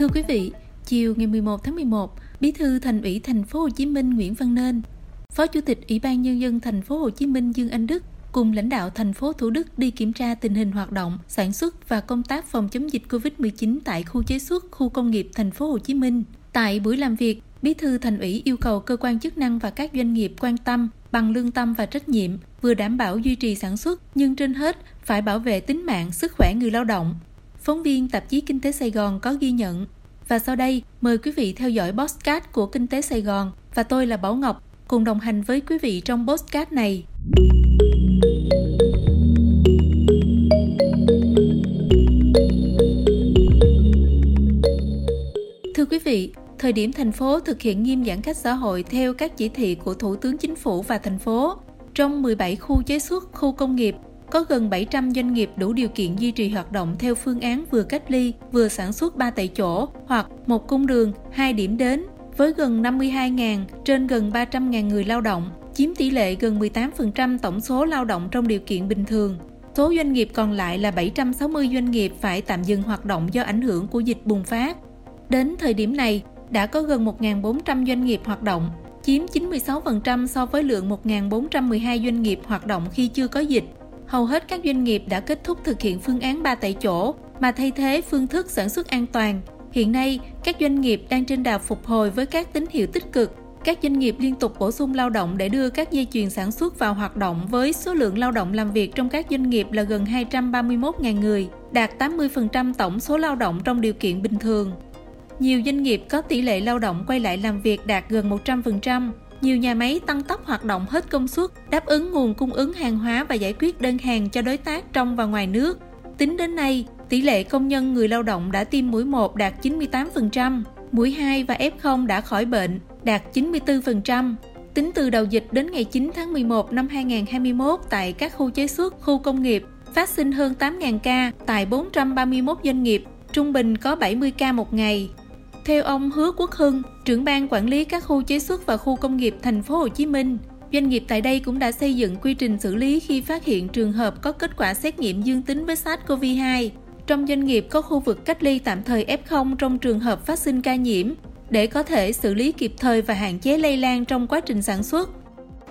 Thưa quý vị, chiều ngày 11 tháng 11, Bí thư Thành ủy Thành phố Hồ Chí Minh Nguyễn Văn Nên, Phó Chủ tịch Ủy ban nhân dân Thành phố Hồ Chí Minh Dương Anh Đức cùng lãnh đạo thành phố Thủ Đức đi kiểm tra tình hình hoạt động, sản xuất và công tác phòng chống dịch COVID-19 tại khu chế xuất, khu công nghiệp Thành phố Hồ Chí Minh. Tại buổi làm việc, Bí thư Thành ủy yêu cầu cơ quan chức năng và các doanh nghiệp quan tâm bằng lương tâm và trách nhiệm, vừa đảm bảo duy trì sản xuất nhưng trên hết phải bảo vệ tính mạng, sức khỏe người lao động. Phóng viên tạp chí Kinh tế Sài Gòn có ghi nhận. Và sau đây, mời quý vị theo dõi podcast của Kinh tế Sài Gòn và tôi là Bảo Ngọc cùng đồng hành với quý vị trong podcast này. Thưa quý vị, thời điểm thành phố thực hiện nghiêm giãn cách xã hội theo các chỉ thị của Thủ tướng Chính phủ và thành phố, trong 17 khu chế xuất, khu công nghiệp có gần 700 doanh nghiệp đủ điều kiện duy trì hoạt động theo phương án vừa cách ly, vừa sản xuất 3 tại chỗ hoặc một cung đường, hai điểm đến với gần 52.000 trên gần 300.000 người lao động, chiếm tỷ lệ gần 18% tổng số lao động trong điều kiện bình thường. Số doanh nghiệp còn lại là 760 doanh nghiệp phải tạm dừng hoạt động do ảnh hưởng của dịch bùng phát. Đến thời điểm này, đã có gần 1.400 doanh nghiệp hoạt động, chiếm 96% so với lượng 1.412 doanh nghiệp hoạt động khi chưa có dịch. Hầu hết các doanh nghiệp đã kết thúc thực hiện phương án 3 tại chỗ mà thay thế phương thức sản xuất an toàn. Hiện nay, các doanh nghiệp đang trên đà phục hồi với các tín hiệu tích cực. Các doanh nghiệp liên tục bổ sung lao động để đưa các dây chuyền sản xuất vào hoạt động với số lượng lao động làm việc trong các doanh nghiệp là gần 231.000 người, đạt 80% tổng số lao động trong điều kiện bình thường. Nhiều doanh nghiệp có tỷ lệ lao động quay lại làm việc đạt gần 100%. Nhiều nhà máy tăng tốc hoạt động hết công suất, đáp ứng nguồn cung ứng hàng hóa và giải quyết đơn hàng cho đối tác trong và ngoài nước. Tính đến nay, tỷ lệ công nhân người lao động đã tiêm mũi 1 đạt 98%, mũi 2 và F0 đã khỏi bệnh đạt 94%. Tính từ đầu dịch đến ngày 9 tháng 11 năm 2021 tại các khu chế xuất, khu công nghiệp, phát sinh hơn 8.000 ca tại 431 doanh nghiệp, trung bình có 70 ca một ngày. Theo ông Hứa Quốc Hưng, trưởng ban quản lý các khu chế xuất và khu công nghiệp thành phố Hồ Chí Minh, doanh nghiệp tại đây cũng đã xây dựng quy trình xử lý khi phát hiện trường hợp có kết quả xét nghiệm dương tính với SARS-CoV-2. Trong doanh nghiệp có khu vực cách ly tạm thời F0 trong trường hợp phát sinh ca nhiễm để có thể xử lý kịp thời và hạn chế lây lan trong quá trình sản xuất.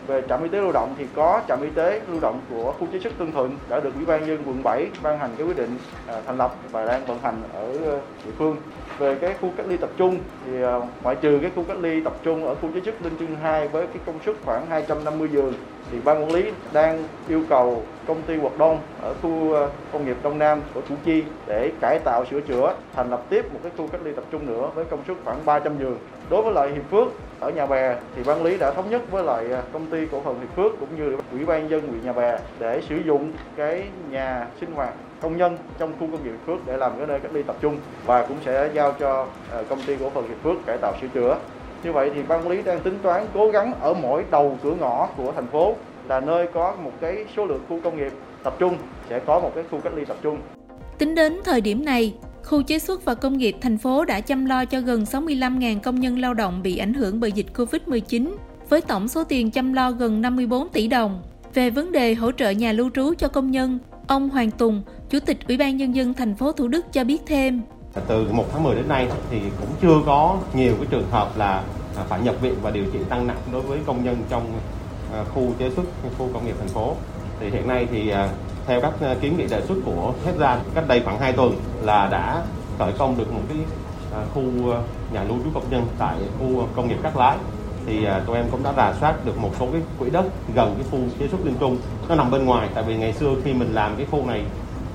Về trạm y tế lưu động thì có trạm y tế lưu động của khu chế xuất Tân Thuận đã được Ủy ban nhân quận 7 ban hành cái quyết định à, thành lập và đang vận hành ở ờ, địa phương về cái khu cách ly tập trung thì ờ, ngoại trừ cái khu cách ly tập trung ở khu chế xuất Linh Trưng 2 với cái công suất khoảng 250 giường, thì ban quản lý đang yêu cầu công ty Hoạt Đông ở khu ờ, công nghiệp Đông Nam của Củ Chi để cải tạo, sửa chữa, thành lập tiếp một cái khu cách ly tập trung nữa với công suất khoảng 300 giường. Đối với lại Hiệp Phước ở nhà bè thì ban lý đã thống nhất với lại à, công ty cổ phần Hiệp Phước cũng như ủy ban dân huyện nhà bè để sử dụng cái nhà sinh hoạt công nhân trong khu công nghiệp Hiệp Phước để làm cái nơi cách ly tập trung và cũng sẽ giao cho à, công ty cổ phần Hiệp Phước cải tạo sửa chữa. Như vậy thì ban lý đang tính toán cố gắng ở mỗi đầu cửa ngõ của thành phố là nơi có một cái số lượng khu công nghiệp tập trung sẽ có một cái khu cách ly tập trung. Tính đến thời điểm này, khu chế xuất và công nghiệp thành phố đã chăm lo cho gần 65.000 công nhân lao động bị ảnh hưởng bởi dịch Covid-19 với tổng số tiền chăm lo gần 54 tỷ đồng. Về vấn đề hỗ trợ nhà lưu trú cho công nhân, ông Hoàng Tùng, Chủ tịch Ủy ban nhân dân thành phố Thủ Đức cho biết thêm. Từ 1 tháng 10 đến nay thì cũng chưa có nhiều cái trường hợp là phải nhập viện và điều trị tăng nặng đối với công nhân trong ờ, khu chế xuất, khu công nghiệp thành phố. Thì hiện nay thì ờ, theo các ờ, kiến nghị đề xuất của HEPZA cách đây khoảng 2 tuần là đã khởi công được một cái ờ, khu ờ, nhà lưu trú công nhân tại khu công nghiệp Cát Lái. Thì tụi em cũng đã rà soát được một số cái quỹ đất gần cái khu chế xuất Liên Trung. Nó nằm bên ngoài, tại vì ngày xưa khi mình làm cái khu này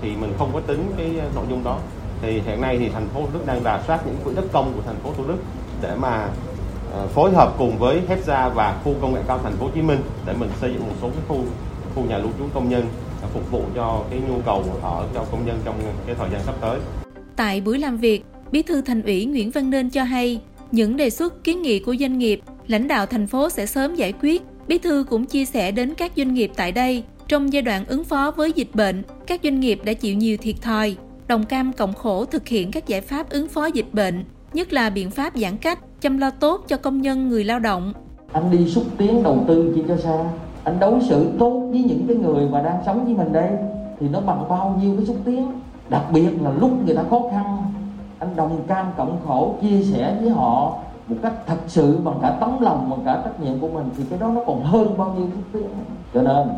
thì mình không có tính cái nội dung đó. Thì hiện nay thì thành phố Thủ Đức đang rà soát những quỹ đất công của thành phố Thủ Đức để mà phối hợp cùng với HEPSA và khu công nghệ cao thành phố Hồ Chí Minh để mình xây dựng một số cái khu khu nhà lưu trú công nhân phục vụ cho cái nhu cầu ở cho công nhân trong cái thời gian sắp tới. Tại buổi làm việc, Bí thư Thành ủy Nguyễn Văn Nên cho hay, những đề xuất kiến nghị của doanh nghiệp, lãnh đạo thành phố sẽ sớm giải quyết. Bí thư cũng chia sẻ đến các doanh nghiệp tại đây trong giai đoạn ứng phó với dịch bệnh, các doanh nghiệp đã chịu nhiều thiệt thòi, đồng cam cộng khổ thực hiện các giải pháp ứng phó dịch bệnh, nhất là biện pháp giãn cách, chăm lo tốt cho công nhân người lao động. Anh đi xúc tiến đầu tư chi cho sao? Anh đối xử tốt với những cái người mà đang sống với mình đây, thì nó bằng bao nhiêu cái xúc tiến. Đặc biệt là lúc người ta khó khăn, anh đồng cam cộng khổ chia sẻ với họ một cách thật sự bằng cả tấm lòng, bằng cả trách nhiệm của mình, thì cái đó nó còn hơn bao nhiêu xúc tiến. Cho nên,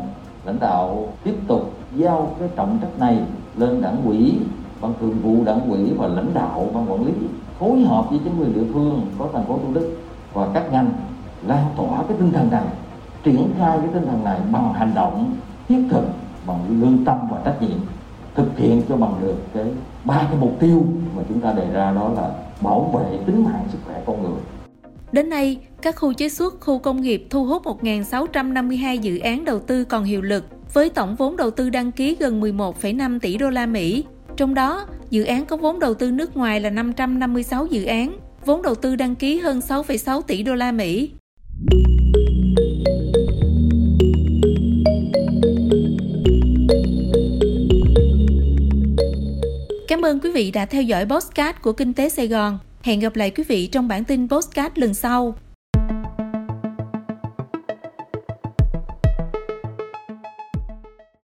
lãnh đạo tiếp tục giao cái trọng trách này lên đảng quỹ ban thường vụ đảng quỹ và lãnh đạo ban quản lý, phối hợp với chính quyền địa phương, có thành phố thủ đức và các ngành, lan tỏa cái tinh thần này triển khai cái tinh thần này bằng hành động thiết thực bằng lương tâm và trách nhiệm thực hiện cho bằng được cái ba cái mục tiêu mà chúng ta đề ra đó là bảo vệ tính mạng sức khỏe con người Đến nay, các khu chế xuất, khu công nghiệp thu hút 1.652 dự án đầu tư còn hiệu lực với tổng vốn đầu tư đăng ký gần 11,5 tỷ đô la Mỹ. Trong đó, dự án có vốn đầu tư nước ngoài là 556 dự án, vốn đầu tư đăng ký hơn 6,6 tỷ đô la Mỹ. Cảm ơn quý vị đã theo dõi podcast của Kinh tế Sài Gòn. Hẹn gặp lại quý vị trong bản tin podcast lần sau.